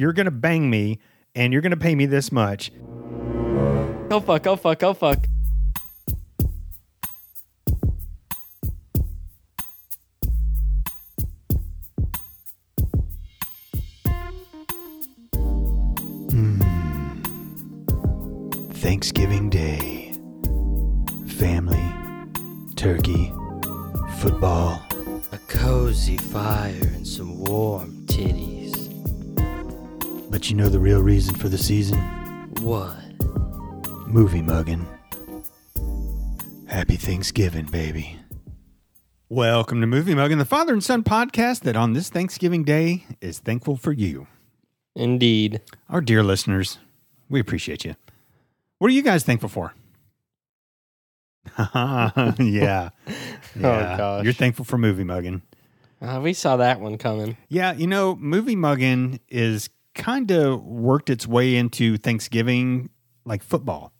you're going to bang me and you're going to pay me this much. Oh fuck, oh fuck, oh fuck. Hmm. Thanksgiving Day. Family, turkey, football. A cozy fire and some warm titties. But you know the real reason for the season? What? Movie mugging. Happy Thanksgiving, baby. Welcome to Movie Mugging, the father and son podcast that on this Thanksgiving Day is thankful for you. Indeed. Our dear listeners, we appreciate you. What are you guys thankful for? yeah. yeah. gosh. You're thankful for movie mugging. Uh, we saw that one coming. Yeah, you know, movie mugging is kind of worked its way into Thanksgiving like football.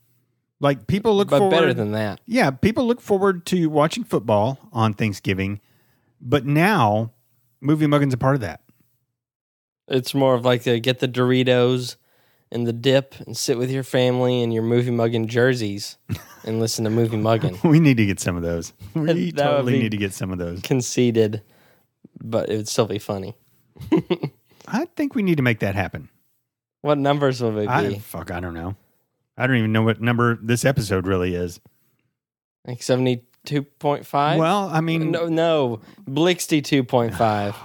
Like people look But forward better than that. Yeah, people look forward to watching football on Thanksgiving, but now movie mugging's a part of that. It's more of like the, get the Doritos and the dip and sit with your family in your movie mugging jerseys and listen to movie mugging. We need to get some of those. We totally need to get some of those. Conceited, but it would still be funny. I think we need to make that happen. What numbers will it be? I, fuck, I don't know. I don't even know what number this episode really is. like 72.5? Well, I mean, no, no. Blixty 2.5. All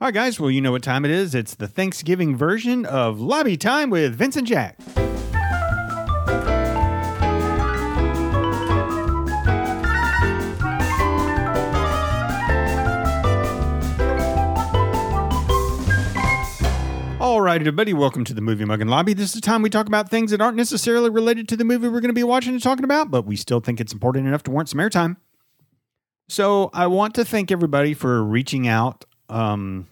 right, guys. Well, you know what time it is. It's the Thanksgiving version of Lobby Time with Vincent Jack. All right, everybody, welcome to the Movie Mugging Lobby. This is the time we talk about things that aren't necessarily related to the movie we're going to be watching and talking about, but we still think it's important enough to warrant some airtime. So I want to thank everybody for reaching out um,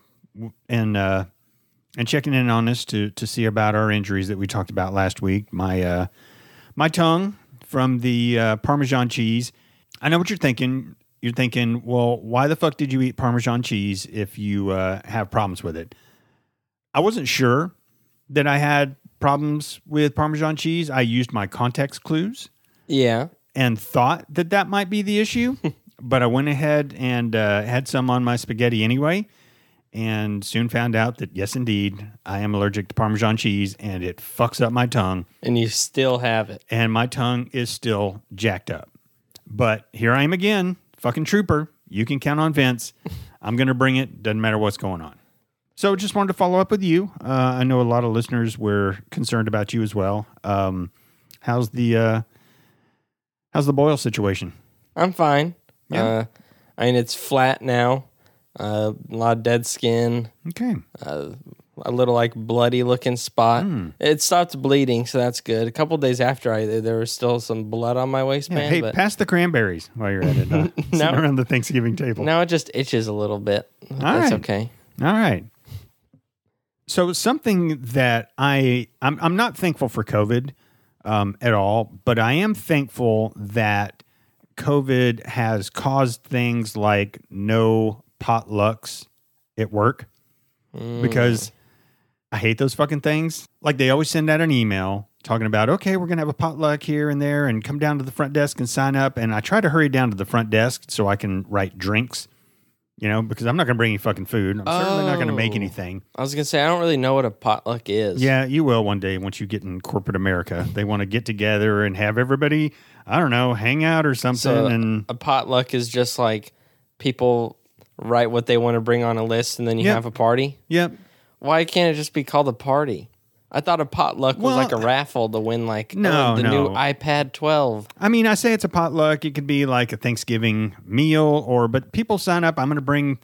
and uh, and checking in on us to to see about our injuries that we talked about last week. My uh, my tongue from the uh, Parmesan cheese. I know what you're thinking. You're thinking, well, why the fuck did you eat Parmesan cheese if you uh, have problems with it? I wasn't sure that I had problems with Parmesan cheese. I used my context clues yeah. and thought that that might be the issue, but I went ahead and uh, had some on my spaghetti anyway, and soon found out that yes, indeed, I am allergic to Parmesan cheese, and it fucks up my tongue, And you still have it. and my tongue is still jacked up. But here I am again, fucking trooper. You can count on Vince. I'm gonna bring it. Doesn't matter what's going on. So just wanted to follow up with you. Uh, I know a lot of listeners were concerned about you as well. Um, how's the uh, how's the boil situation? I'm fine. Yeah. Uh, I mean, it's flat now. Uh, a lot of dead skin. Okay. Uh, a little like bloody looking spot. Hmm. It stopped bleeding, so that's good. A couple days after I, there was still some blood on my Yeah, waistband, hey, but pass the cranberries while you're at it. Uh, sitting No. around the Thanksgiving table. now it just itches a little bit. that's right. okay. All right. So something that I I'm I'm not thankful for COVID um, at all, but I am thankful that COVID has caused things like no potlucks at work because I hate those fucking things. Like they always send out an email talking about, okay, we're gonna have a potluck here and there, and come down to the front desk and sign up. And I try to hurry down to the front desk so I can write drinks, you know, because I'm not gonna bring any fucking food. I'm certainly not gonna make Oh. anything. I was gonna say I don't really know what a potluck is. Yeah, you will one day once you get in corporate America. They want to get together and have everybody, I don't know, hang out or something. So and a potluck is just like people write what they want to bring on a list, and then you Yep. have a party. yep, Why can't it just be called a party? I thought a potluck was like a raffle to win like No, oh, the no. new iPad 12. I mean, I say it's a potluck. It could be like a Thanksgiving meal, or but people sign up. I'm going to bring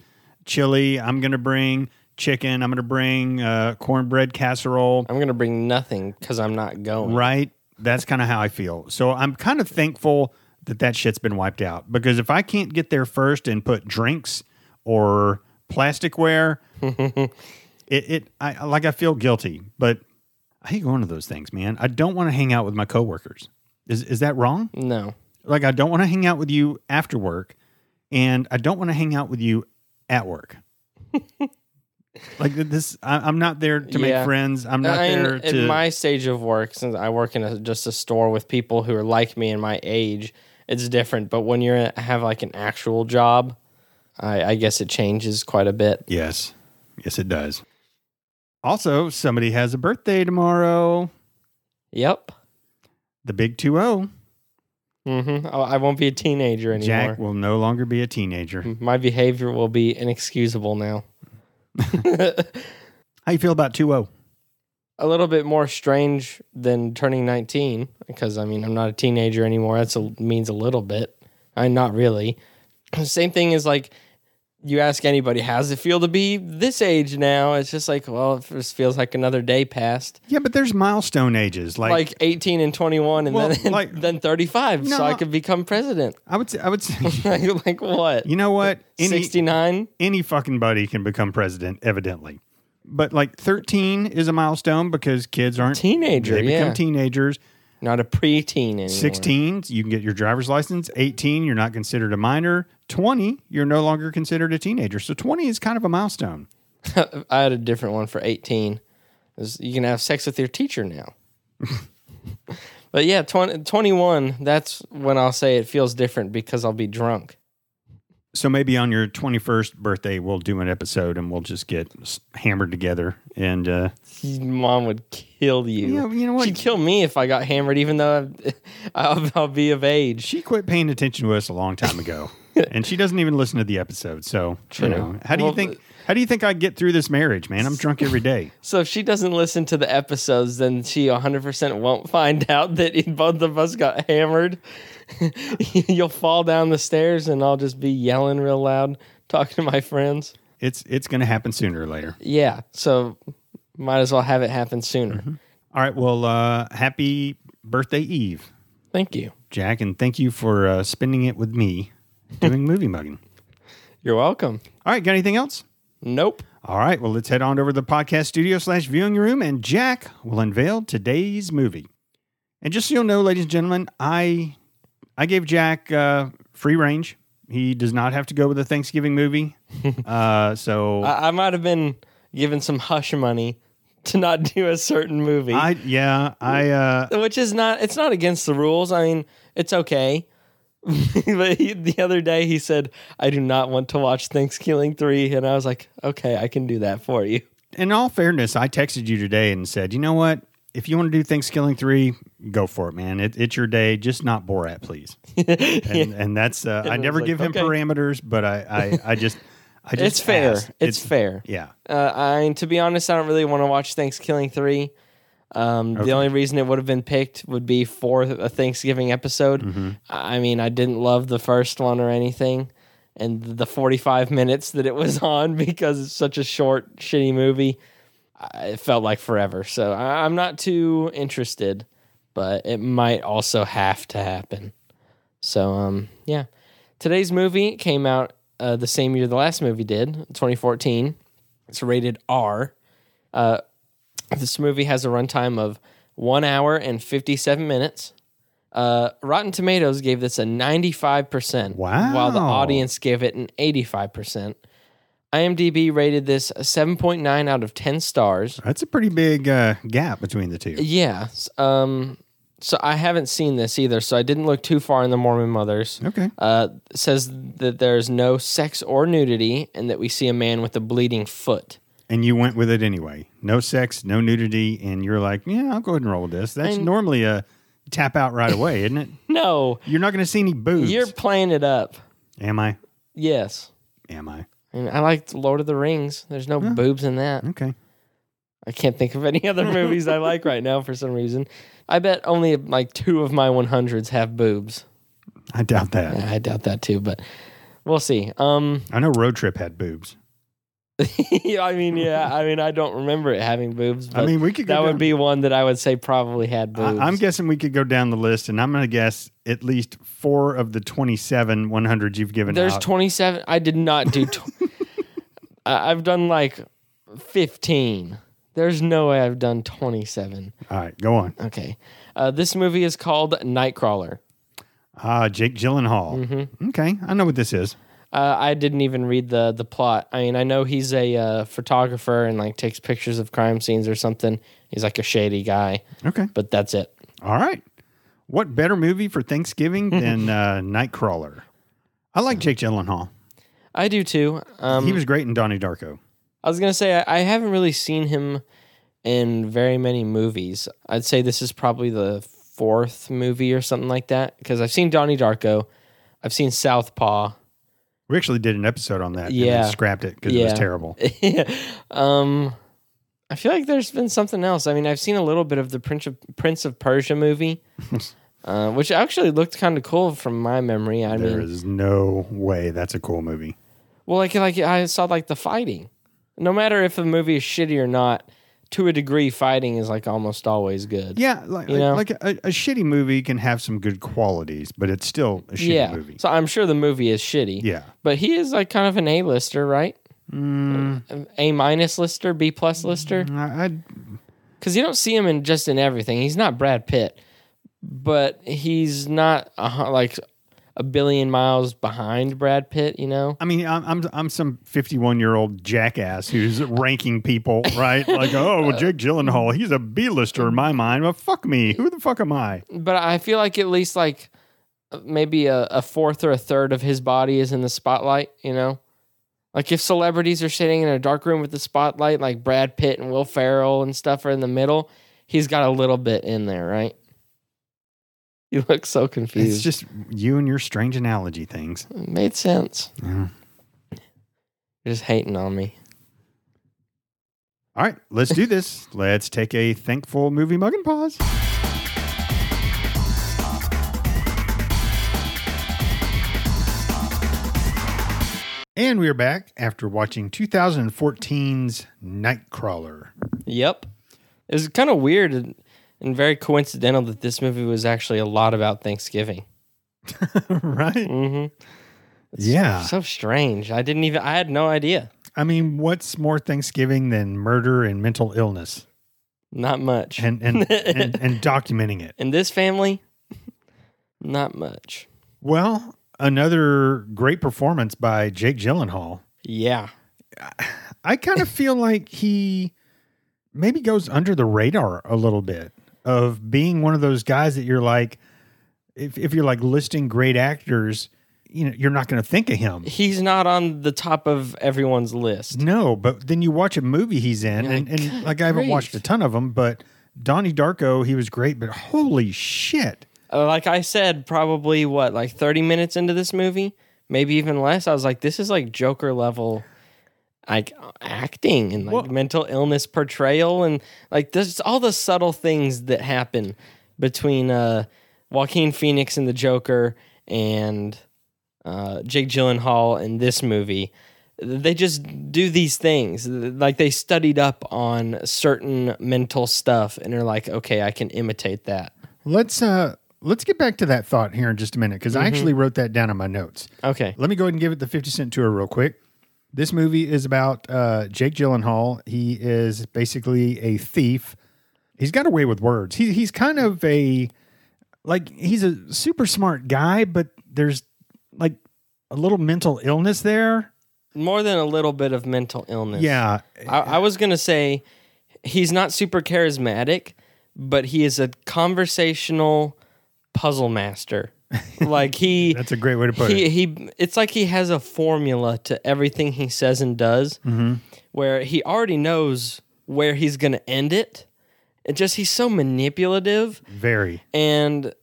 chili. I'm going to bring chicken. I'm going to bring uh, cornbread casserole. I'm gonna bring nothing because I'm not going. Right? That's kind of how I feel. So I'm kind of thankful that that shit's been wiped out because if I can't get there first and put drinks or plasticware, it, it I like I feel guilty, but I hate going to those things, man. I don't want to hang out with my coworkers. Is is that wrong? No. Like I don't want to hang out with you after work, and I don't want to hang out with you at work. Like this, I, I'm not there to Yeah. make friends. I'm not I there at to. my stage of work, since I work in a, just a store with people who are like me and my age, it's different. But when you have like an actual job, I, I guess it changes quite a bit. yes, yes, it does. Also, somebody has a birthday tomorrow. Yep. The big two zero. hmm I won't be a teenager anymore. Jack will no longer be a teenager. My behavior will be inexcusable now. How you feel about two zero? a little bit more strange than turning 19 because I mean I'm not a teenager anymore. That's a, means a little bit. I'm not really. Same thing as like you ask anybody, how's it feel to be this age now? It's just like, well, it just feels like another day passed. Yeah, but there's milestone ages. Like, Like, 18 and 21 and Well, then like- then 35 so I could become president. I would say, I would say, like, what? you know what? Any 69? any fucking buddy can become president, evidently. But like 13 is a milestone because kids aren't teenagers. They become yeah. teenagers. Not a preteen anymore. 16, you can get your driver's license. 18, you're not considered a minor. 20, you're no longer considered a teenager. So 20 is kind of a milestone. I had a different one for 18. Is You can have sex with your teacher now. but yeah, 20, 21, that's when I'll say it feels different because I'll be drunk. So maybe on your 21st birthday, we'll do an episode and we'll just get hammered together. And uh, Mom would kill you. Yeah, you know what? She'd kill me if I got hammered, even though I'll, I'll be of age. she quit paying attention to us a long time ago. and she doesn't even listen to the episode. So, True. you know, how do Well, you think? How do you think I get through this marriage, man? I'm drunk every day. So if she doesn't listen to the episodes, then she 100% won't find out that both of us got hammered. You'll fall down the stairs and I'll just be yelling real loud, talking to my friends. It's it's going to happen sooner or later. Yeah, so might as well have it happen sooner. All right. Well, uh, happy birthday, Eve, Thank you. Jack, and thank you for uh, spending it with me doing movie mugging. You're welcome. All right. Got anything else? Nope. All right. Well, let's head on over to the podcast studio slash viewing room, and Jack will unveil today's movie. And just so you'll know, ladies and gentlemen, I I gave Jack uh, free range. He does not have to go with a Thanksgiving movie. uh, so I, I might have been given some hush money to not do a certain movie, I yeah I uh, which is not. It's not against the rules. I mean, it's okay. but he, the other day he said, "I do not want to watch ThanksKilling 3. and I was like, "Okay, I can do that for you." in all fairness, I texted you today and said, you know what? If you want to do ThanksKilling three, go for it, man. It, it's your day, just not Borat, please. And, and that's uh, I never like, give him okay. parameters, but I I, I just I just It's fair. asked. It's, fair. Yeah. Uh, I to be honest, I don't really want to watch ThanksKilling three. Um, The only reason it would have been picked would be for a Thanksgiving episode. Mm-hmm. I mean, I didn't love the first one or anything, and the forty-five minutes that it was on because it's such a short, shitty movie. It felt like forever. So I, I'm not too interested, but it might also have to happen. So um, yeah, today's movie came out uh, the same year the last movie did, 2014. It's rated R. Uh, this movie has a runtime of one hour and 57 minutes. Uh, Rotten Tomatoes gave this a 95%, while the audience gave it an 85%. IMDb rated this a 7.9 out of 10 stars. That's a pretty big uh, gap between the two. Yeah. Um, so I haven't seen this either, so I didn't look too far in the Mormon Mothers. Okay. Uh, says that there's no sex or nudity, and that we see a man with a bleeding foot. And you went with it anyway. No sex, no nudity, and you're like, yeah, I'll go ahead and roll with this. That's And- normally a tap out right away, isn't it? No, You're not going to see any boobs. you're playing it up. Am I? Yes. Am I? I, mean, I like Lord of the Rings. There's no boobs in that. Okay. I can't think of any other movies I like right now for some reason. I bet only like two of my 100s have boobs. I doubt that. I doubt that too, but we'll see. Um, I know Road Trip had boobs. I mean, yeah, I mean, I don't remember it having boobs. But I mean, we could go that down- would be one that I would say probably had boobs. I'm guessing we could go down the list, and I'm going to guess at least four of the 27 100s you've given There's out. 27. I did not do. Tw- I- I've done like 15. There's no way I've done 27. All right, go on. Okay. Uh, this movie is called Nightcrawler. Ah, Jake Gyllenhaal. Mm-hmm. Okay, I know what this is. Uh, I didn't even read the the plot. I mean, I know he's a uh, photographer and like takes pictures of crime scenes or something. He's like a shady guy, Okay. but that's it. All right. What better movie for Thanksgiving than uh, Nightcrawler? I like Jake Gyllenhaal. I do too. Um, he was great in Donnie Darko. I was gonna say I, I haven't really seen him in very many movies. I'd say this is probably the fourth movie or something like that because I've seen Donnie Darko, I've seen Southpaw. We actually did an episode on that. Yeah. scrapped it because it was Yeah. terrible. um, I feel like there's been something else. I mean, I've seen a little bit of the Prince of Prince of Persia movie, uh, which actually looked kind of cool from my memory. I There mean, is no way that's a cool movie. well, like like I saw like the fighting. No matter if the movie is shitty or not, to a degree, fighting is like almost always good. Yeah, like, You know? like a, a shitty movie can have some good qualities, but it's still a shitty yeah. movie. So I'm sure the movie is shitty. Yeah. But he is like kind of an A lister, right? Mm, A minus lister, B plus lister. Because you don't see him in just in everything. He's not Brad Pitt, but he's not hu- like a billion miles behind Brad Pitt. You know? I mean, I'm I'm, I'm some 51 year old jackass who's ranking people, right? Like, oh, well, Jake Gyllenhaal, he's a B-lister in my mind. Well, fuck me. Who the fuck am I? But I feel like at least like maybe a, a fourth or a third of his body is in the spotlight. You know? Like if celebrities are sitting in a dark room with the spotlight, like Brad Pitt and Will Ferrell and stuff are in the middle, he's got a little bit in there, right? You look so confused. It's just you and your strange analogy things. It made sense. Yeah. You're just hating on me. All right, let's do this. let's take a thankful movie mug and pause. And we are back after watching 2014's Nightcrawler. Yep. It was kind of weird and, very coincidental that this movie was actually a lot about Thanksgiving. right? Mm-hmm. Yeah. So strange. I didn't even, I had no idea. I mean, what's more Thanksgiving than murder and mental illness Not much. and and, and, and documenting it? In this family, not much. Well, another great performance by Jake Gyllenhaal. Yeah. I kind of feel like he maybe goes under the radar a little bit of being one of those guys that you're like, if, if you're like listing great actors, you know, you're not going to think of him. He's not on the top of everyone's list. No, but then you watch a movie he's in, and, like, and like I haven't watched a ton of them, but Donnie Darko, he was great, but holy shit. Uh, like I said, probably what, like 30 minutes into this movie, maybe even less. I was like, this is like Joker level, like acting and like Well- mental illness portrayal, and like there's all the subtle things that happen between uh, Joaquin Phoenix and the Joker and uh, Jake Gyllenhaal in this movie. They just do these things. Like they studied up on certain mental stuff and are like, okay, I can imitate that. Let's uh let's get back to that thought here in just a minute because I actually wrote that down in my notes. Okay. Let me go ahead and give it the 50 cent tour real quick. This movie is about uh, Jake Gyllenhaal. He is basically a thief. He's got away with words. He, he's kind of a, like, he's a super smart guy, but there's like a little mental illness there. more than a little bit of mental illness. Yeah. I, I was gonna say he's not super charismatic, but he is a conversational puzzle master. Like he, That's a great way to put he, it. he, it's like he has a formula to everything he says and does, Mm-hmm. where he already knows where he's gonna end it. It just he's so manipulative Very. and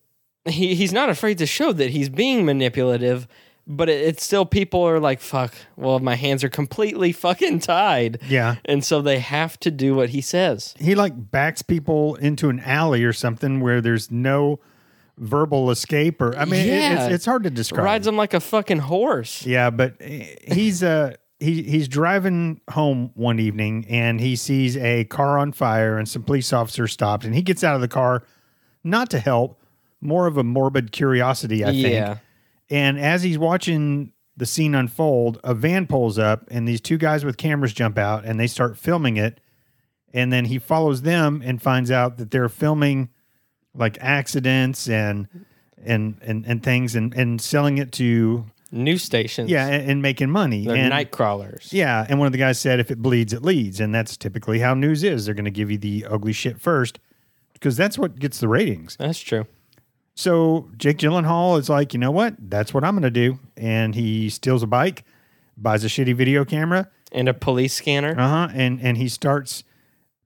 he he's not afraid to show that he's being manipulative but it, it's still people are like fuck well my hands are completely fucking tied Yeah. and so they have to do what he says He like backs people into an alley or something where there's no verbal escape or, I mean, it- it's, it's hard to describe. rides him like a fucking horse Yeah, but he's uh he he's driving home one evening and he sees a car on fire and some police officers stopped and he gets out of the car not to help, more of a morbid curiosity, I think. yeah And as he's watching the scene unfold, a van pulls up and these two guys with cameras jump out and they start filming it. And then he follows them and finds out that they're filming like accidents and and and, and things and, and selling it to News stations. Yeah, and, and making money. They're and, night crawlers. Yeah, and one of the guys said, if it bleeds, it leads, and that's typically how news is. They're going to give you the ugly shit first because that's what gets the ratings. That's true. So Jake Gyllenhaal is like, you know what? That's what I'm going to do, and he steals a bike, buys a shitty video camera, And a police scanner. uh huh, and and he starts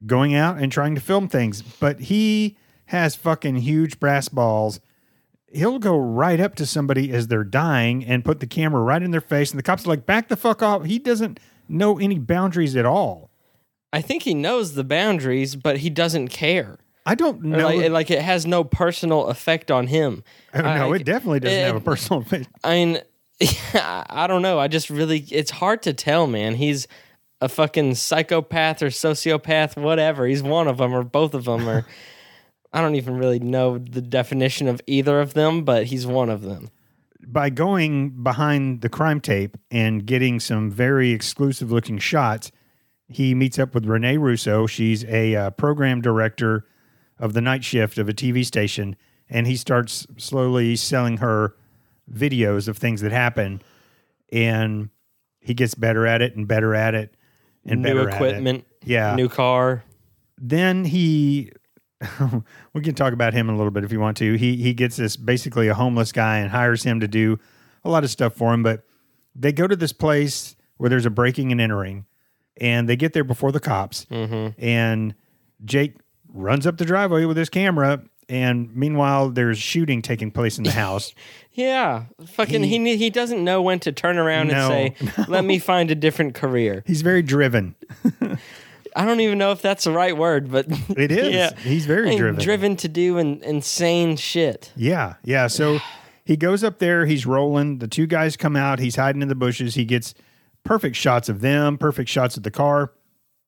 going out and trying to film things, but he has fucking huge brass balls. He'll go right up to somebody as they're dying and put the camera right in their face, and the cops are like, "Back the fuck off!" He doesn't know any boundaries at all. I think he knows the boundaries, but he doesn't care. I don't know. Like, like it has no personal effect on him. I don't know. I- it definitely doesn't have a personal effect. I mean, I don't know. I just really, it's hard to tell, man. He's a fucking psychopath or sociopath, whatever. He's one of them or both of them, or I don't even really know the definition of either of them, but he's one of them. by going behind the crime tape and getting some very exclusive looking shots, he meets up with Rene Russo. She's a uh, program director of the night shift of a TV station, and he starts slowly selling her videos of things that happen. And he gets better at it and better at it and New better at it. equipment, Yeah. new car. then he we can talk about him in a little bit if you want to. He he gets this basically a homeless guy and hires him to do a lot of stuff for him, but they go to this place where there's a breaking and entering and they get there before the cops mm-hmm. and Jake runs up the driveway with his camera and meanwhile there's shooting taking place in the house. Yeah, fucking. He he, he doesn't know when to turn around No, and say, "Let me find a different career." He's very driven. I don't even know if that's the right word, but It is. yeah, He's very I mean, driven. driven to do in, insane shit. Yeah, yeah. So he goes up there, he's rolling. The two guys come out, he's hiding in the bushes. He gets perfect shots of them, perfect shots of the car.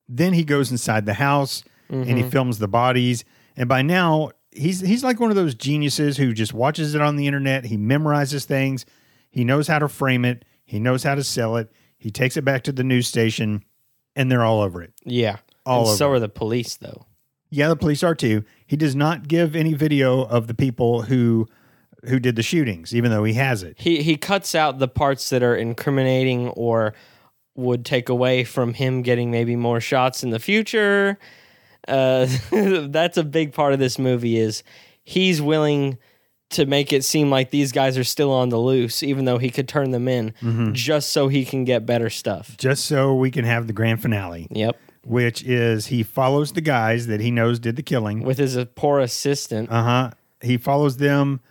Then he goes inside the house and he mm-hmm. films the bodies. And by now, he's he's like one of those geniuses who just watches it on the internet. He memorizes things. He knows how to frame it. He knows how to sell it. He takes it back to the news station and they're all over it. Yeah, All and so are the police, though. Yeah, the police are too. He does not give any video of the people who who did the shootings, even though he has it. He he cuts out the parts that are incriminating or would take away from him getting maybe more shots in the future. Uh, that's a big part of this movie is he's willing to make it seem like these guys are still on the loose, even though he could turn them in, Mm-hmm. just so he can get better stuff. Just so we can have the grand finale, Yep, which is he follows the guys that he knows did the killing. with his uh, poor assistant. Uh huh. He follows them.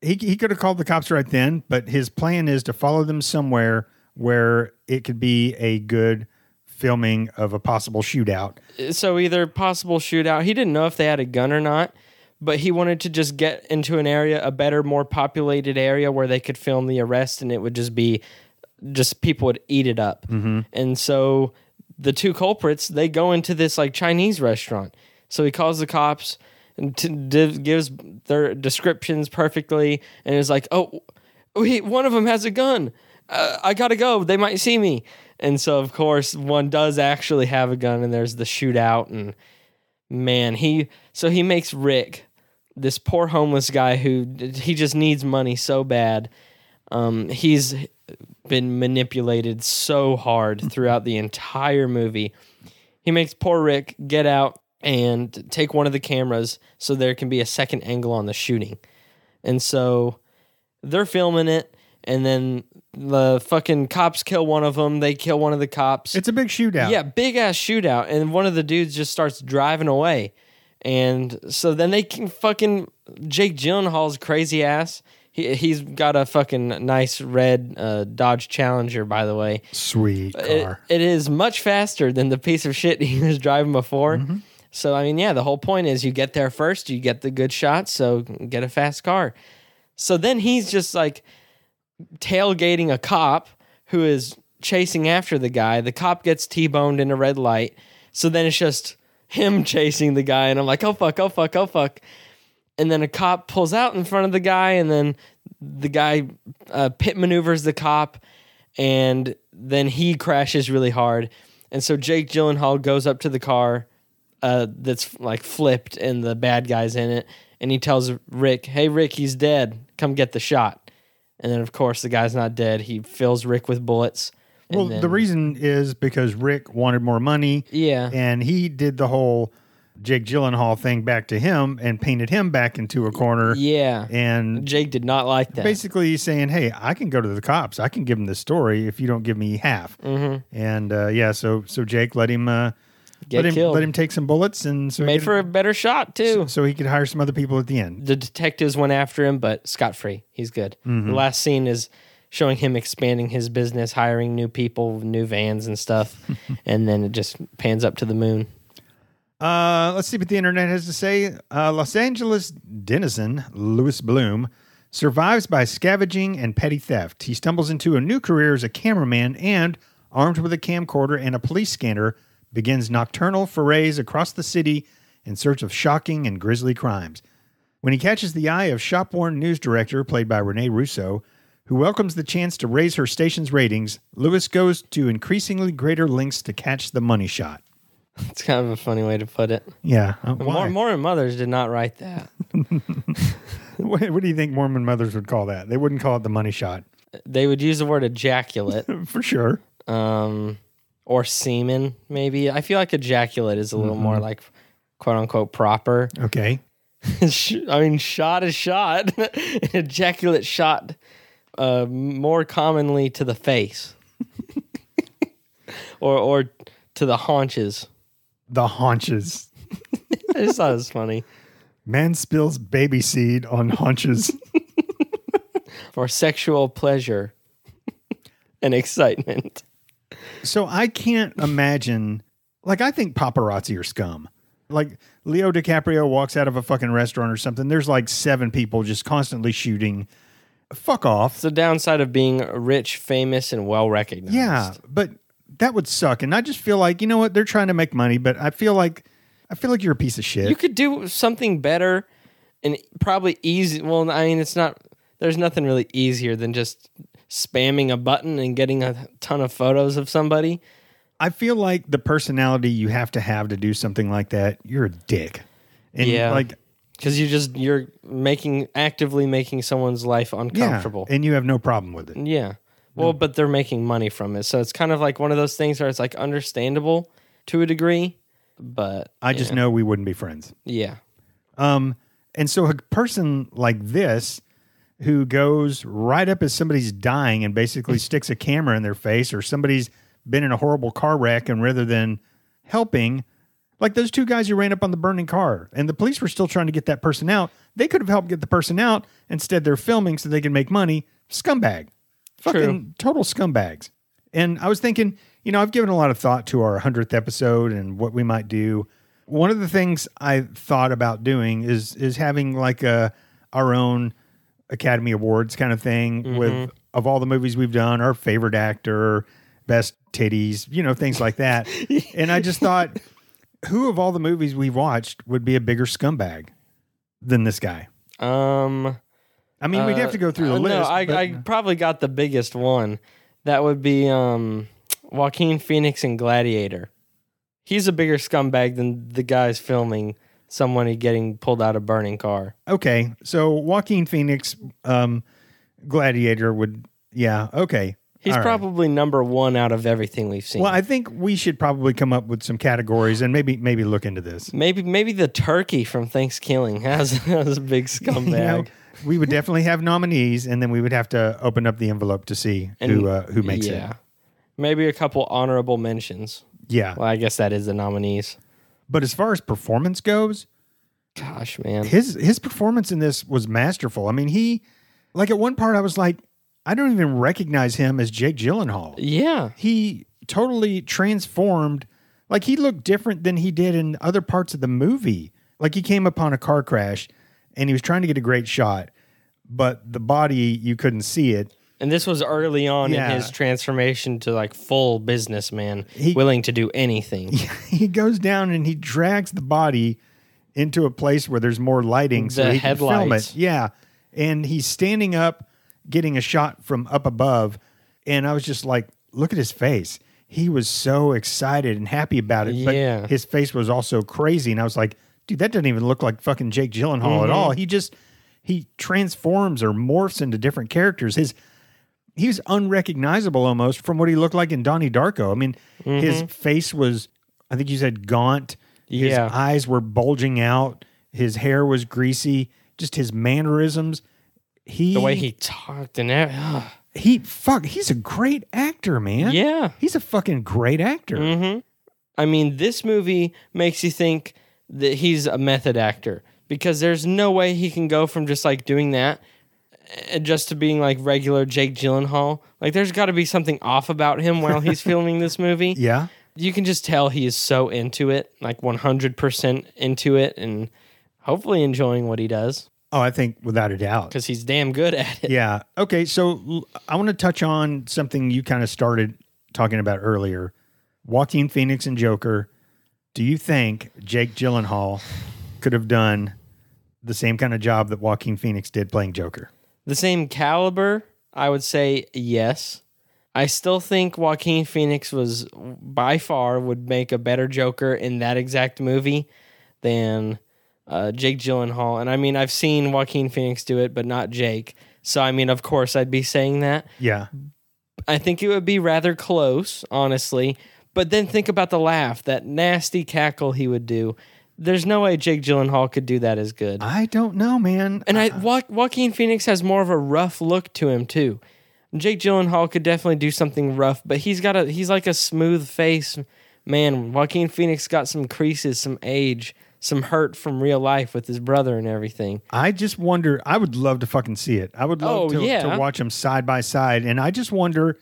He he could have called the cops right then, but his plan is to follow them somewhere where it could be a good filming of a possible shootout. so either possible shootout he didn't know if they had a gun or not but he wanted to just get into an area a better more populated area where they could film the arrest and it would just be just people would eat it up. And so the two culprits they go into this like chinese restaurant. So he calls the cops and t- div- gives their descriptions perfectly and is like oh wait one of them has a gun. Uh, i gotta go. They might see me. And so of course one does actually have a gun and there's the shootout and man he so he makes rick this poor homeless guy who he just needs money so bad. Um, he's been manipulated so hard throughout the entire movie. He makes poor rick get out and take one of the cameras so there can be a second angle on the shooting. And so they're filming it and then the fucking cops kill one of them they kill one of the cops. It's a big shootout. yeah, big ass shootout, and one of the dudes just starts driving away, and so then they can fucking Jake Gyllenhaal's crazy ass. He he's got a fucking nice red uh, Dodge Challenger, by the way. Sweet It, car. it is much faster than the piece of shit he was driving before. Mm-hmm. So I mean, yeah, the whole point is you get there first, you get the good shots, so get a fast car. So then he's just like tailgating a cop who is chasing after the guy. The cop gets T-boned in a red light. So then it's just him chasing the guy and I'm like, "Oh fuck, oh fuck, oh fuck." And then a cop pulls out in front of the guy and then the guy uh, pit maneuvers the cop and then he crashes really hard. And so Jake Gyllenhaal goes up to the car uh, that's like flipped and the bad guy's in it. And he tells Rick, Hey, Rick, he's dead. Come get the shot. And then, of course, the guy's not dead. He fills Rick with bullets. And Well, then- the reason is because Rick wanted more money, Yeah. and he did the whole Jake Gyllenhaal thing back to him and painted him back into a corner. Yeah. And Jake did not like that. basically he's saying, "Hey, I can go to the cops. I can give them the story if you don't give me half." hmm And uh, yeah, so so Jake let him uh, Get let him killed. let him take some bullets, and so Made could- for a better shot, too. so he could hire some other people at the end. the detectives went after him, but scot free. He's good. Mm-hmm. The last scene is showing him expanding his business, hiring new people, new vans and stuff, and then it just pans up to the moon. Uh, let's see what the internet has to say. Uh, Los Angeles denizen Louis Bloom survives by scavenging and petty theft. He stumbles into a new career as a cameraman and, armed with a camcorder and a police scanner, begins nocturnal forays across the city in search of shocking and grisly crimes. When he catches the eye of shop-worn news director, played by Rene Russo, who welcomes the chance to raise her station's ratings, Louis goes to increasingly greater lengths to catch the money shot. It's kind of a funny way to put it. Yeah, uh, why? More, Mormon mothers did not write that. What, what do you think Mormon mothers would call that? They wouldn't call it the money shot They would use the word ejaculate for sure. um, or semen, maybe. I feel like ejaculate is a little more Mm-hmm. like quote unquote proper. Okay. I mean, shot is shot. Ejaculate shot uh, more commonly to the face, or or to the haunches. The haunches. I just thought it was funny. Man spills baby seed on haunches. For sexual pleasure and excitement. so I can't imagine. Like I think paparazzi are scum. Like Leo DiCaprio walks out of a fucking restaurant or something. There's like seven people just constantly shooting. Fuck off. It's the downside of being rich, famous, and well recognized. Yeah, but that would suck. And I just feel like you know what they're trying to make money, but I feel like I feel like you're a piece of shit. You could do something better and probably easy. Well, I mean, it's not, there's nothing really easier than just spamming a button and getting a ton of photos of somebody. I feel like the personality you have to have to do something like that, you're a dick. And Yeah. like Because you just, you're making, actively making someone's life yeah, uncomfortable. and you have no problem with it. Yeah. Well, but they're making money from it. So it's kind of like one of those things where it's like understandable to a degree, but I just know we wouldn't be friends. yeah. Um, and so a person like this who goes right up as somebody's dying and basically sticks a camera in their face, or somebody's been in a horrible car wreck, and rather than helping, like those two guys who ran up on the burning car, and the police were still trying to get that person out. They could have helped get the person out. Instead, they're filming so they can make money. Scumbag. Fucking total scumbags. And I was thinking, you know, I've given a lot of thought to our 100th episode and what we might do. One of the things I thought about doing is is having like a our own Academy Awards kind of thing mm-hmm. with of all the movies we've done, our favorite actor, best titties, you know, things like that. and I just thought, who of all the movies we've watched would be a bigger scumbag than this guy? Um, I mean, we'd have to go through the uh, list. No, I, but- I probably got the biggest one. That would be um, Joaquin Phoenix in Gladiator. He's a bigger scumbag than the guys filming someone getting pulled out of a burning car. Okay, so Joaquin Phoenix, um, Gladiator would, yeah, okay. He's right. probably number one out of everything we've seen. Well, I think we should probably come up with some categories and maybe maybe look into this. maybe maybe the turkey from ThanksKilling has, has a big scumbag. You know, we would definitely have nominees, and then we would have to open up the envelope to see And- who uh, who makes yeah. it. Maybe a couple honorable mentions. Yeah, Well, I guess that is the nominees. but as far as performance goes, Gosh, man. his his performance in this was masterful. I mean, he like at one part I was like, I don't even recognize him as Jake Gyllenhaal. Yeah. he totally transformed. Like he looked different than he did in other parts of the movie. Like he came upon a car crash and he was trying to get a great shot, but the body you couldn't see it. And this was early on Yeah. in his transformation to like full businessman, He- willing to do anything. He goes down and he drags the body into a place where there's more lighting so The he can film it. Yeah. And he's standing up getting a shot from up above and I was just like, look at his face. He was so excited and happy about it, Yeah. but his face was also crazy and I was like, dude, that doesn't even look like fucking Jake Gyllenhaal Mm-hmm. at all. He just he transforms or morphs into different characters. His he was unrecognizable almost from what he looked like in Donnie Darko. I mean, his face was I think you said gaunt. His Yeah. eyes were bulging out. His hair was greasy. Just his mannerisms. He The way he talked and everything. he fuck he's a great actor, man. yeah. He's a fucking great actor. hmm I mean, this movie makes you think that he's a method actor because there's no way he can go from just like doing that uh, just to being like regular Jake Gyllenhaal. Like, there's got to be something off about him while he's filming this movie. Yeah. You can just tell he is so into it, like 100% into it, and hopefully enjoying what he does Oh, I think without a doubt. because he's damn good at it. Yeah. Okay. So I want to touch on something you kind of started talking about earlier. Joaquin Phoenix and Joker. Do you think Jake Gyllenhaal could have done the same kind of job that Joaquin Phoenix did playing Joker? The same caliber, I would say yes. I still think Joaquin Phoenix was by far would make a better Joker in that exact movie than uh, Jake Gyllenhaal. And I mean, I've seen Joaquin Phoenix do it, but not Jake. So I mean, of course, I'd be saying that. Yeah. I think it would be rather close, honestly. But then think about the laugh, that nasty cackle he would do. There's no way Jake Gyllenhaal could do that as good. I don't know, man. And I jo- Joaquin Phoenix has more of a rough look to him too. Jake Gyllenhaal could definitely do something rough, but he's got a he's like a smooth face man. Joaquin Phoenix got some creases, some age, some hurt from real life with his brother and everything. I just wonder. I would love to fucking see it. I would love Oh, to, yeah. to watch them side by side. And I just wonder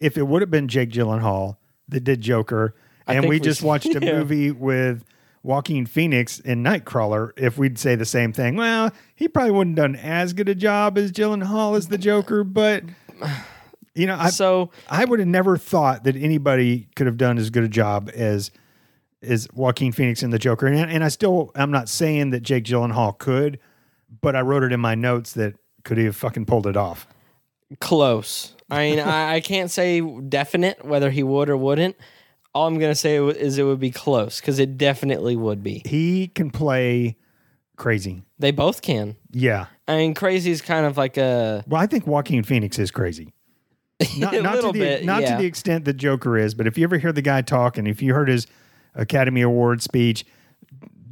if it would have been Jake Gyllenhaal that did Joker, and we we just watched a yeah. movie with Joaquin Phoenix in Nightcrawler, if we'd say the same thing. Well, he probably wouldn't have done as good a job as Gyllenhaal as the Joker, but you know, I so I would have never thought that anybody could have done as good a job as as Joaquin Phoenix in the Joker. And, and I still I'm not saying that Jake Gyllenhaal could, but I wrote it in my notes that could he have fucking pulled it off. close. I mean, I, I can't say definite whether he would or wouldn't. All I'm gonna say is it would be close because it definitely would be. He can play crazy. They both can. Yeah. I mean, crazy is kind of like a Well, I think Joaquin Phoenix is crazy. Not, A not little to the, bit, not yeah. to the extent that Joker is, but if you ever hear the guy talk and if you heard his Academy Award speech,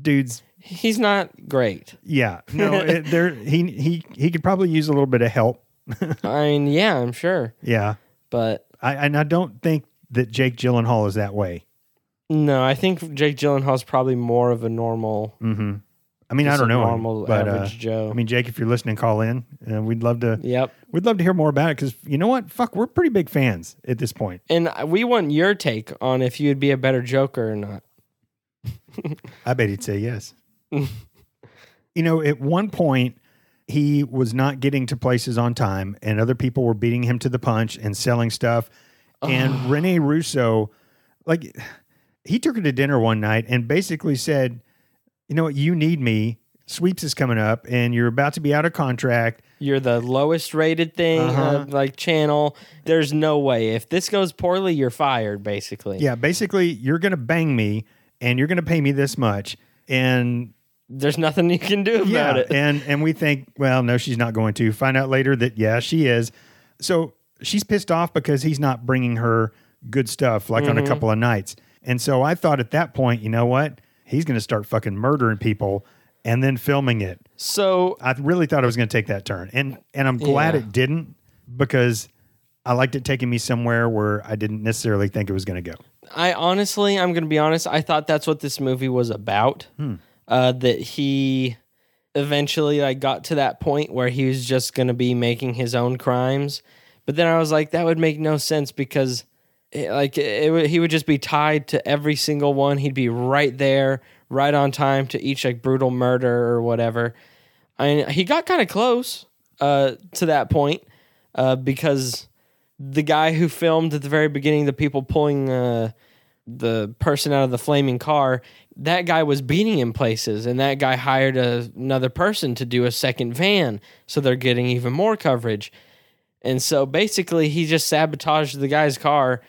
dude's he's not great. yeah, no, it, there he he he could probably use a little bit of help. I mean, yeah, I'm sure, Yeah, but I and I don't think that Jake Gyllenhaal is that way. no, I think Jake Gyllenhaal is probably more of a normal, hmm I mean, I don't know, him, normal but uh, Joe. I mean, Jake, if you're listening, call in. Uh, we'd love to. yep. We'd love to hear more about it because you know what? Fuck, we're pretty big fans at this point. And we want your take on if you'd be a better Joker or not. I bet he'd say yes. you know, at one point, he was not getting to places on time, and other people were beating him to the punch and selling stuff. And Rene Russo, like, he took her to dinner one night and basically said, "You know what? You need me. Sweeps is coming up, and you're about to be out of contract. You're the lowest rated thing, Uh-huh. uh, like channel. There's no way. If this goes poorly, you're fired, basically. Yeah, basically, you're going to bang me, and you're going to pay me this much." And There's nothing you can do about yeah, it. and and we think, well, no, she's not going to. Find out later that yeah, she is. So she's pissed off because he's not bringing her good stuff like on a couple of nights. And so I thought at that point, you know what? He's going to start fucking murdering people and then filming it. So I really thought it was going to take that turn, and and I'm glad Yeah. it didn't because I liked it taking me somewhere where I didn't necessarily think it was going to go. I honestly, I'm going to be honest. I thought that's what this movie was about. Hmm. Uh, that he eventually like got to that point where he was just going to be making his own crimes. But then I was like, that would make no sense because, like, it, would he would just be tied to every single one. He'd be right there, right on time to each like brutal murder or whatever. I mean, he got kind of close uh, to that point uh, because the guy who filmed at the very beginning, the people pulling uh, the person out of the flaming car, that guy was beating him places, and that guy hired a, another person to do a second van, so they're getting even more coverage. And so basically, he just sabotaged the guy's car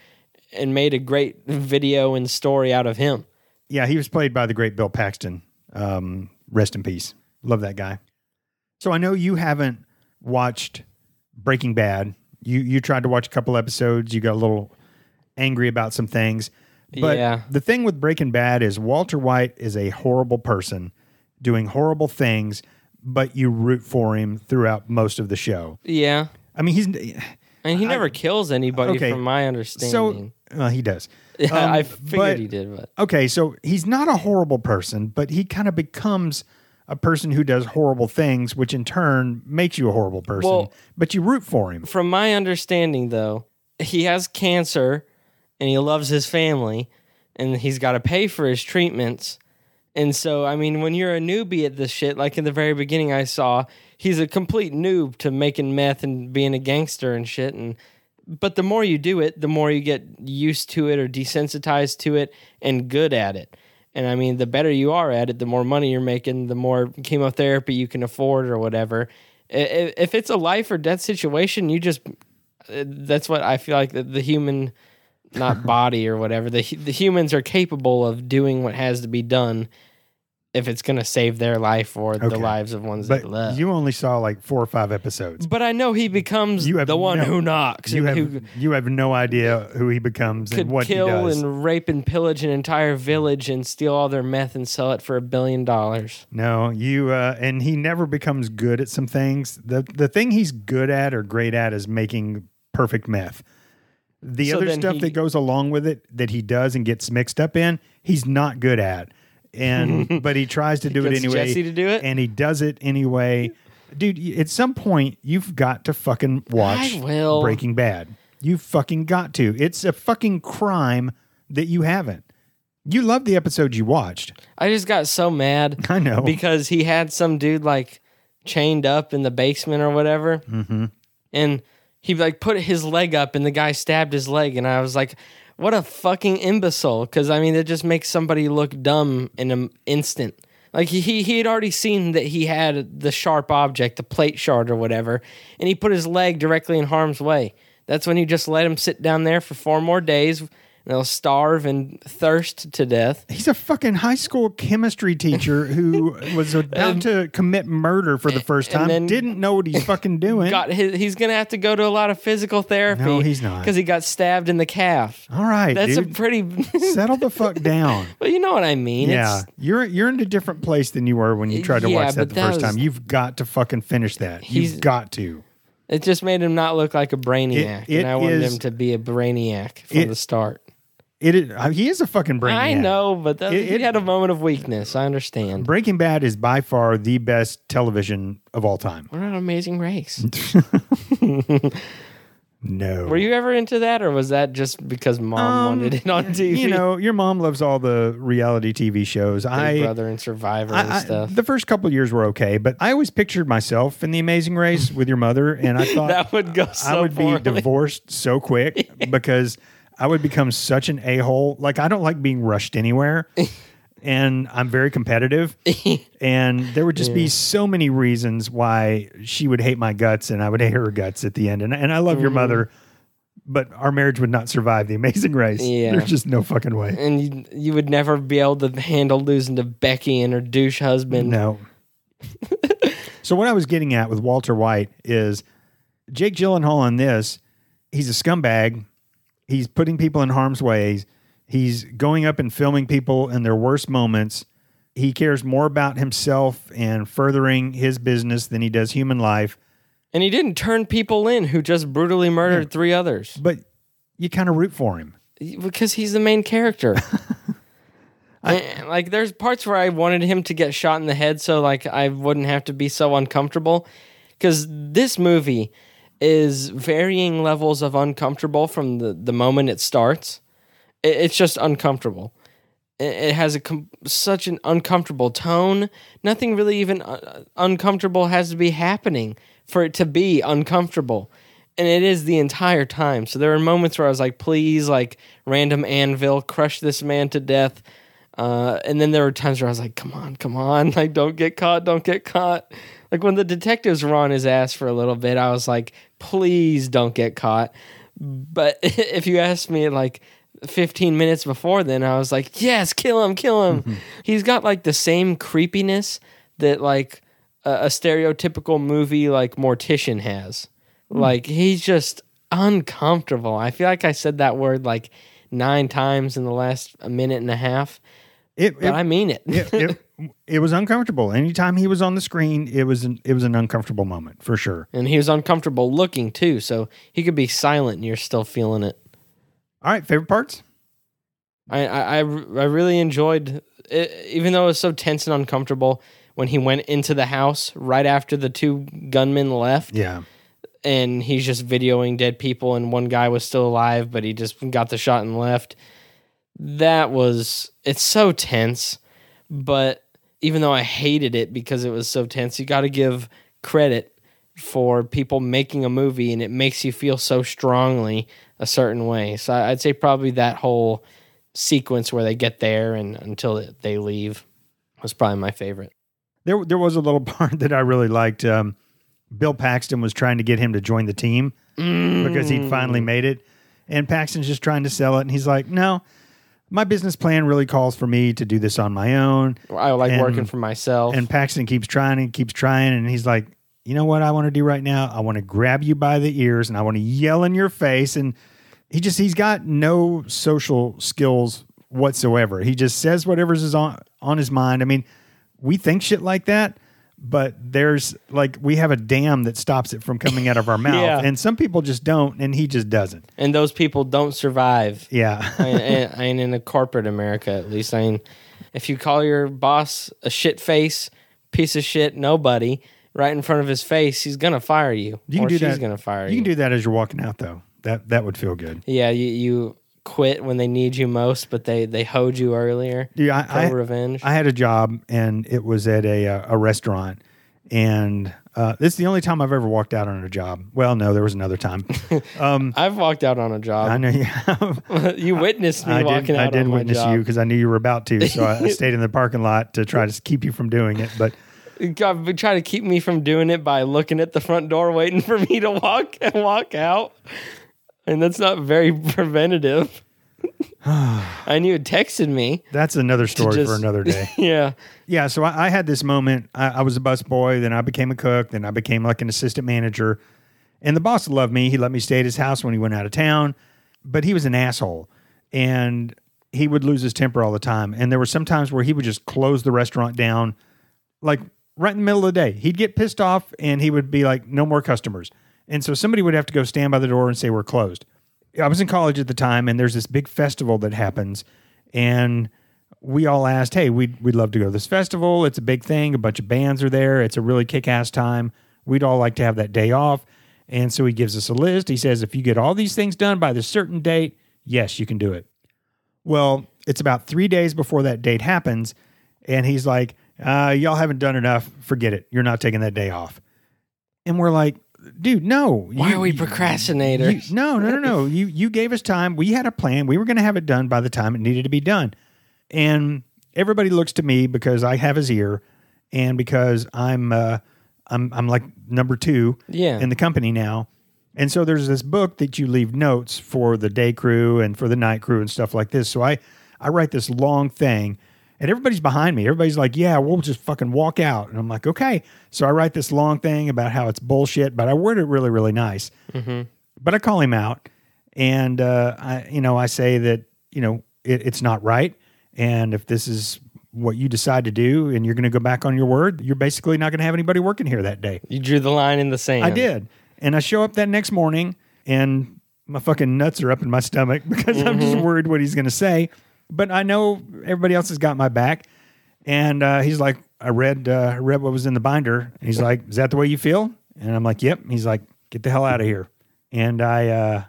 and made a great video and story out of him. Yeah, he was played by the great Bill Paxton. Um, rest in peace. Love that guy. So I know you haven't watched Breaking Bad. You you tried to watch a couple episodes. You got a little angry about some things. But Yeah. the thing with Breaking Bad is Walter White is a horrible person doing horrible things, but you root for him throughout most of the show. Yeah. I mean, he's And he never kills anybody okay, from my so understanding. well, he does. yeah, um, I figured but- he did, but Okay, so he's not a horrible person, but he kind of becomes a person who does horrible things, which in turn makes you a horrible person. Well- but you root for him. from my understanding though, he has cancer and he loves his family and he's got to pay for his treatments. And so, I mean, when you're a newbie at this shit, like in the very beginning, I saw he's a complete noob to making meth and being a gangster and shit. And but the more you do it, the more you get used to it or desensitized to it and good at it. And I mean, the better you are at it, the more money you're making, the more chemotherapy you can afford or whatever. If it's a life or death situation, you just uh, that's what I feel like the, the human, not body or whatever, the the humans are capable of doing what has to be done if it's going to save their life or the lives of ones But they love. you only saw like four or five episodes. but I know he becomes You have the one no- who knocks You have who you have no idea who he becomes could and what he kill does. and rape and pillage an entire village and steal all their meth and sell it for a billion dollars. no, you uh, and he never becomes good at some things. the The thing he's good at or great at is making perfect meth. The So other stuff he- that goes along with it that he does and gets mixed up in, he's not good at. And but he tries to do it anyway. Jesse to do it? and he does it anyway. Dude, at some point you've got to fucking watch I will. Breaking Bad. You fucking got to. It's a fucking crime that you haven't. You love the episode you watched. I just got so mad I know. because he had some dude like chained up in the basement or whatever, mm-hmm. and he like put his leg up, and the guy stabbed his leg, and I was like, "What a fucking imbecile!" Because I mean, it just makes somebody look dumb in an instant. Like he he had already seen that he had the sharp object, the plate shard or whatever, and he put his leg directly in harm's way. That's when you just let him sit down there for four more days, they'll starve and thirst to death. He's a fucking high school chemistry teacher who was about to commit murder for the first and time. then Didn't know what he's fucking doing. got his, he's gonna have to go to a lot of physical therapy. No, he's not. because he got stabbed in the calf. All right, That's dude. a pretty. Settle the fuck down. but you know what I mean. yeah, It's, you're you're in a different place than you were when you tried to Yeah, watch that the that first was- time. You've got to fucking finish that. He's- You've got to. it just made him not look like a brainiac, It- and I wanted is- him to be a brainiac from it- the start. It is, uh, he is a fucking brainiac. I know, but that, It- he it- had a moment of weakness. I understand. Breaking Bad is by far the best television of all time. What an amazing race. No. Were you ever into that, or was that just because mom Um, wanted it on TV? You know, your mom loves all the reality TV shows. Big I, Brother and Survivor I- and I- stuff. the first couple years were okay, but I always pictured myself in the Amazing Race with your mother, and I thought that would go so I would poorly. be divorced so quick because I would become such an a hole. Like I don't like being rushed anywhere, and I'm very competitive. and there would just be so many reasons why she would hate my guts, and I would hate her guts at the end. And and I love your Mm-hmm. mother, but our marriage would not survive the Amazing Race. Yeah. There's just no fucking way. and you, you would never be able to handle losing to Becky and her douche husband. No. so what I was getting at with Walter White is Jake Gyllenhaal in this, he's a scumbag. He's putting people in harm's way. He's going up and filming people in their worst moments. He cares more about himself and furthering his business than he does human life. And he didn't turn people in who just brutally murdered three others But you kind of root for him. because he's the main character. And, like there's parts where I wanted him to get shot in the head so like I wouldn't have to be so uncomfortable cuz this movie is varying levels of uncomfortable from the the moment it starts. It, it's just uncomfortable. It, it has a com- such an uncomfortable tone. Nothing really even uh, uncomfortable has to be happening for it to be uncomfortable. And it is the entire time. So there are moments where I was like, please, like random anvil, crush this man to death. Uh, and then there were times where I was like, come on, come on. Like, don't get caught, don't get caught. Like when the detectives were on his ass for a little bit, I was like, please don't get caught. But if you asked me like 15 minutes before then, I was like, yes, kill him, kill him. Mm-hmm. He's got like the same creepiness that like a, a stereotypical movie like Mortician has. Hmm. Like he's just uncomfortable. I feel like I said that word like nine times in the last minute and a half, It, but it, I mean it. it, it, it was uncomfortable. Anytime he was on the screen, it was an, it was an uncomfortable moment for sure. and he was uncomfortable looking too, so he could be silent and you're still feeling it. All right, favorite parts? I I, I, I really enjoyed it, even though it was so tense and uncomfortable when he went into the house right after the two gunmen left Yeah. and he's just videoing dead people and one guy was still alive but he just got the shot and left that was it's so tense but even though i hated it because it was so tense you got to give credit for people making a movie and it makes you feel so strongly a certain way so i'd say probably that whole sequence where they get there and until they leave was probably my favorite There, there was a little part that I really liked. Um, Bill Paxton was trying to get him to join the team because he'd finally Mm. made it. And Paxton's just trying to sell it. And he's like, no, my business plan really calls for me to do this on my own. i like And- working for myself And Paxton keeps trying and keeps trying. And he's like, you know what I want to do right now? I want to grab you by the ears and I want to yell in your face. And he just, he's got no social skills whatsoever. He just says whatever's is on, on his mind. I mean, we think shit like that, but there's like, we have a dam that stops it from coming out of our mouth. Yeah. And some people just don't. And he just doesn't. and those people don't survive Yeah. I, mean, in a corporate America, at least. I mean, if you call your boss a shit face, piece of shit, nobody, right in front of his face, he's gonna fire you. You can or do she's that. gonna fire you you. can do that as you're walking out, though. That that would feel good. yeah, you, you quit when they need you most, but they they hoed you earlier. Yeah, I, I, revenge. I had a job, and it was at a uh, a restaurant, and uh, this is the only time I've ever walked out on a job. Well, no, there was another time. Um, I've walked out on a job. I know you have. you witnessed me I walking did. out I did witness you because I knew you were about to, so I, I stayed in the parking lot to try to keep you from doing it. But God, try to keep me from doing it by looking at the front door, waiting for me to walk and walk out. And that's not very preventative. I knew it texted me. that's another story for another day. Yeah. Yeah, so I, I had this moment. I, I was a busboy, then I became a cook, then I became like an assistant manager. And the boss loved me. He let me stay at his house when he went out of town, but he was an asshole. And he would lose his temper all the time. And there were some times where he would just close the restaurant down, like right in the middle of the day. He'd get pissed off and he would be like, no more customers. And so somebody would have to go stand by the door and say, we're closed. I was in college at the time, and there's this big festival that happens. And we all asked, "Hey, we'd we'd love to go to this festival. It's a big thing. A bunch of bands are there. It's a really kick-ass time. We'd all like to have that day off." And so he gives us a list. He says, "If you get all these things done by this certain date, yes, you can do it." Well, it's about three days before that date happens, and he's like, uh, "Y'all haven't done enough. Forget it. You're not taking that day off." And we're like, "Dude, no. Why You- are we you- procrastinators? you- no, no, no, no. you you gave us time. We had a plan. We were going to have it done by the time it needed to be done. And everybody looks to me because I have his ear, and because I'm uh, I'm I'm like number two Yeah. in the company now. And so there's this book that you leave notes for the day crew and for the night crew and stuff like this. So I I write this long thing. And everybody's behind me. Everybody's like, "Yeah, we'll just fucking walk out." And I'm like, "Okay." So I write this long thing about how it's bullshit, but I word it really, really nice but I call him out, and uh, I, you know, I say that you know it, it's not right, and if this is what you decide to do, and you're going to go back on your word, you're basically not going to have anybody working here that day. You drew the line in the sand. I did, and I show up that next morning, and my fucking nuts are up in my stomach because I'm just worried what he's going to say. But I know everybody else has got my back, and uh, he's like, I read uh, read what was in the binder, and he's like, "Is that the way you feel?" And I'm like, "Yep." He's like, "Get the hell out of here." And I uh,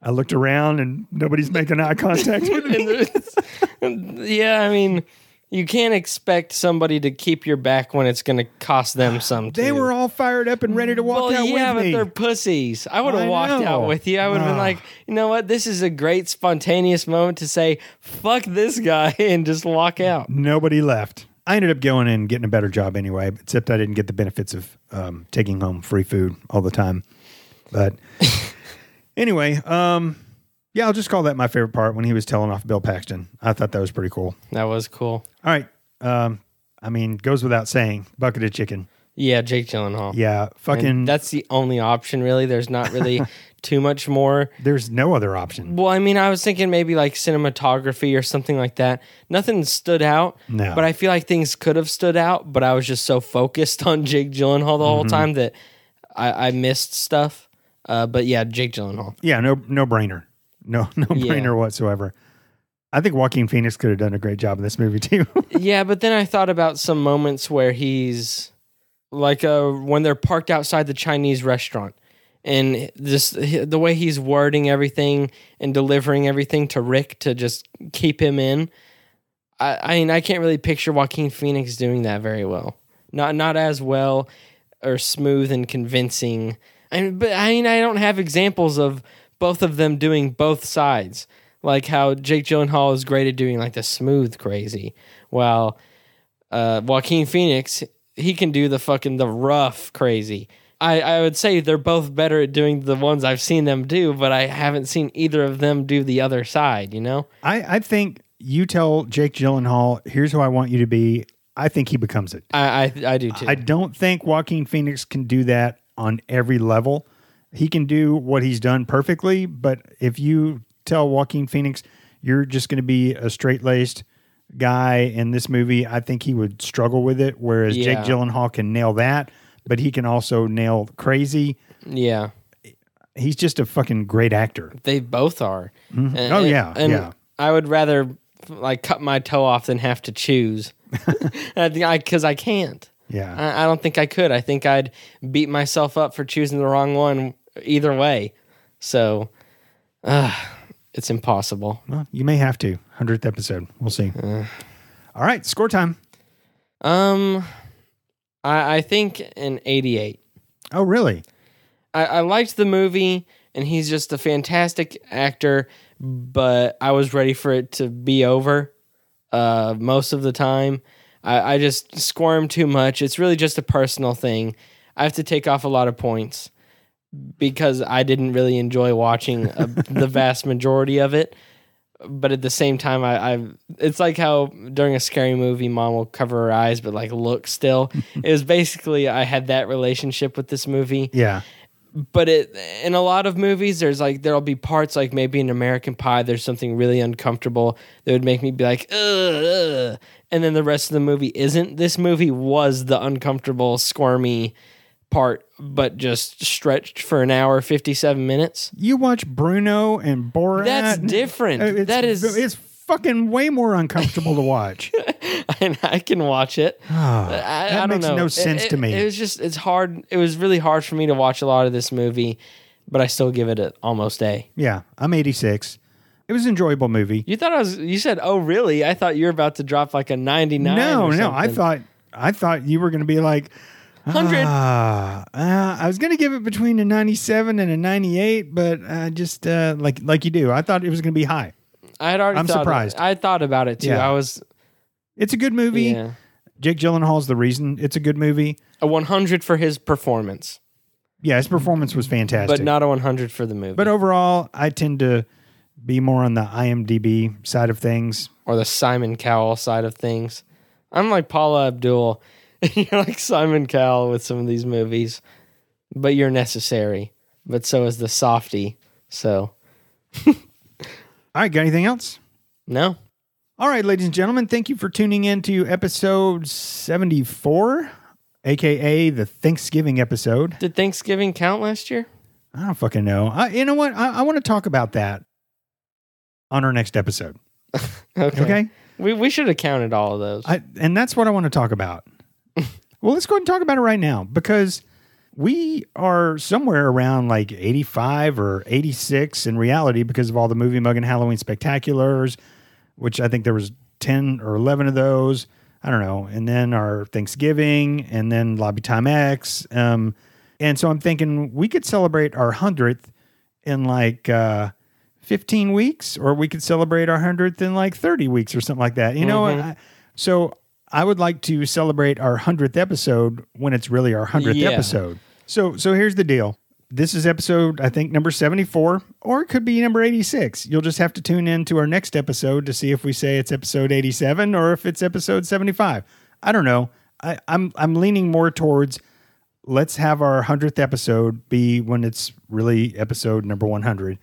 I looked around, and nobody's making eye contact with me. yeah, I mean, you can't expect somebody to keep your back when it's going to cost them some. They too. were all fired up and ready to walk well, out yeah, with me. Yeah, but they're pussies. I would have walked know. out with you. I would have been like, you know what? This is a great spontaneous moment to say, fuck this guy and just walk out. Nobody left. I ended up going and getting a better job anyway, except I didn't get the benefits of um, taking home free food all the time. But anyway, um, yeah, I'll just call that my favorite part when he was telling off Bill Paxton. I thought that was pretty cool. That was cool. All right. Um, I mean, goes without saying, bucket of chicken. Yeah, Jake Gyllenhaal. Yeah, And fucking. that's the only option, really. There's not really too much more. there's no other option. Well, I mean, I was thinking maybe like cinematography or something like that. Nothing stood out, No. but I feel like things could have stood out. But I was just so focused on Jake Gyllenhaal the whole Mm-hmm. time that I, I missed stuff. Uh, but yeah, Jake Gyllenhaal. Yeah, no, no brainer. No, no Yeah. brainer whatsoever. I think Joaquin Phoenix could have done a great job in this movie too. yeah, but then I thought about some moments where he's like uh, when they're parked outside the Chinese restaurant. And just the way he's wording everything and delivering everything to Rick to just keep him in. I, I mean, I can't really picture Joaquin Phoenix doing that very well. Not not as well or smooth and convincing. I mean, but I mean, I don't have examples of both of them doing both sides. Like how Jake Gyllenhaal is great at doing like the smooth crazy, while uh, Joaquin Phoenix he can do the fucking the rough crazy. I, I would say they're both better at doing the ones I've seen them do, but I haven't seen either of them do the other side. You know? I, I think you tell Jake Gyllenhaal, "Here's who I want you to be." I think he becomes it. I I, I do too. I don't think Joaquin Phoenix can do that on every level. He can do what he's done perfectly, but if you tell Joaquin Phoenix you're just going to be a straight laced guy in this movie, I think he would struggle with it. Whereas Jake Gyllenhaal can nail that, but he can also nail crazy. yeah, He's just a fucking great actor. they both are. Mm-hmm. And- Oh, yeah, and yeah. I would rather like cut my toe off than have to choose. I think I because I can't. Yeah. I, I don't think I could. I think I'd beat myself up for choosing the wrong one either way. So, uh, it's impossible. Well, you may have to. 100th episode. We'll see. All right, score time. Um, I, I think an 88. Oh, really? I, I liked the movie, and he's just a fantastic actor. But I was ready for it to be over. Uh, most of the time, I, I just squirm too much. It's really just a personal thing. I have to take off a lot of points because I didn't really enjoy watching uh the vast majority of it. But at the same time, I, I it's like how during a scary movie, mom will cover her eyes but like look still. it was basically I had that relationship with this movie Yeah. But it in a lot of movies there's like there'll be parts like maybe in american pie there's something really uncomfortable that would make me be like ugh, ugh. and then the rest of the movie isn't this movie was the uncomfortable squirmy part but just stretched for an hour 57 minutes You watch Bruno and Borat. That's different. Uh, It's, That is- it's fucking way more uncomfortable to watch. and i can watch it Ah, I, that I makes know. no sense it- to me. It was just it's hard. It was really hard for me to watch a lot of this movie, but I still give it an almost A. yeah, I'm 86. It was an enjoyable movie. You thought I was? You said, "Oh, really?" I thought you were about to drop like a ninety nine. no, or no, I thought I thought you were going to be like 100. Ah, uh, I was going to give it between a 97 and a 98, but uh, just uh, like like you do, I thought it was going to be high. I had already. I'm surprised. I thought about it too. Yeah. I was It's a good movie. yeah Jake Gyllenhaal's the reason it's a good movie. a one hundred for his performance, Yeah, his performance was fantastic. but not a one hundred for the movie, But overall, I tend to be more on the IMDb side of things. or the Simon Cowell side of things. I'm like Paula Abdul. you're like Simon Cowell with some of these movies, but you're necessary. But so is the softy. So All right, got anything else? no, All right, ladies and gentlemen, thank you for tuning in to episode 74, aka the Thanksgiving episode. did Thanksgiving count last year? I don't fucking know. I, you know what? I, I want to talk about that on our next episode. Okay, Okay. we we should have counted all of those. I, and that's what I want to talk about. well, let's go ahead and talk about it right now because we are somewhere around like 85 or 86 in reality because of all the movie mug and Halloween spectaculars, which I think there was 10 or 11 of those. I don't know. And then our Thanksgiving and then Lobby Time X. Um, and so I'm thinking we could celebrate our 100th in like uh, 15 weeks, or we could celebrate our 100th in like 30 weeks or something like that. You know, I, so I would like to celebrate our 100th episode when it's really our 100th Yeah. episode. So, so here's the deal. This is episode, I think, number 74, or it could be number 86. You'll just have to tune in to our next episode to see if we say it's episode 87 or if it's episode 75. I don't know. I, I'm I'm leaning more towards let's have our hundredth episode be when it's really episode number one hundred.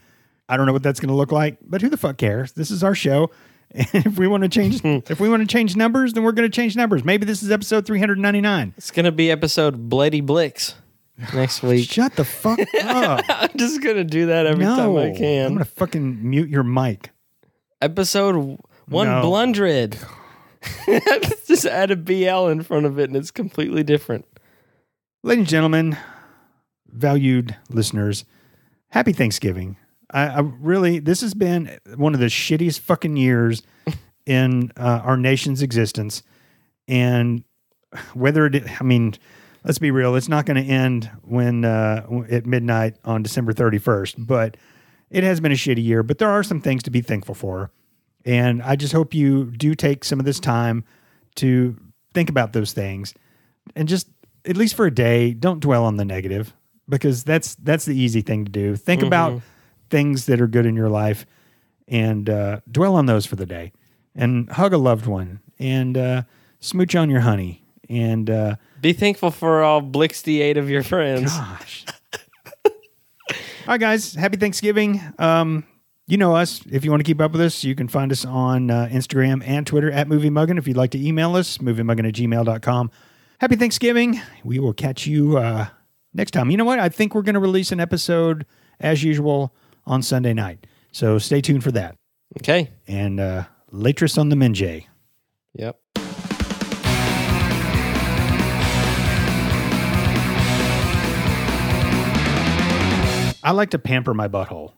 I don't know what that's going to look like, but who the fuck cares? This is our show. And if we want to change, if we want to change numbers, then we're going to change numbers. Maybe this is episode 399. It's gonna be episode Bloody Blix next week. Shut the fuck up. I'm just gonna do that every no, time I can. I'm going to fucking mute your mic. Episode one No. blundred. just add a BL in front of it, and it's completely different. Ladies and gentlemen, valued listeners, happy Thanksgiving. I, I really, this has been one of the shittiest fucking years in uh, our nation's existence. And whether it, I mean, let's be real, it's not going to end when uh, at midnight on December 31st, but it has been a shitty year. But there are some things to be thankful for. And I just hope you do take some of this time to think about those things and just at least for a day, don't dwell on the negative because that's that's the easy thing to do. Think about things that are good in your life and uh, dwell on those for the day. And hug a loved one and uh, smooch on your honey. And uh, Be thankful for all Blixty eight of your friends. gosh. All right, guys. Happy Thanksgiving. Um, you know us. If you want to keep up with us, you can find us on uh, Instagram and Twitter at Movie Muggin. If you'd like to email us, moviemuggin at gmail.com. Happy Thanksgiving. We will catch you uh, next time. You know what? I think we're going to release an episode as usual on Sunday night. So stay tuned for that. Okay. And uh, Latris on the Minjay. Yep. I like to pamper my butthole.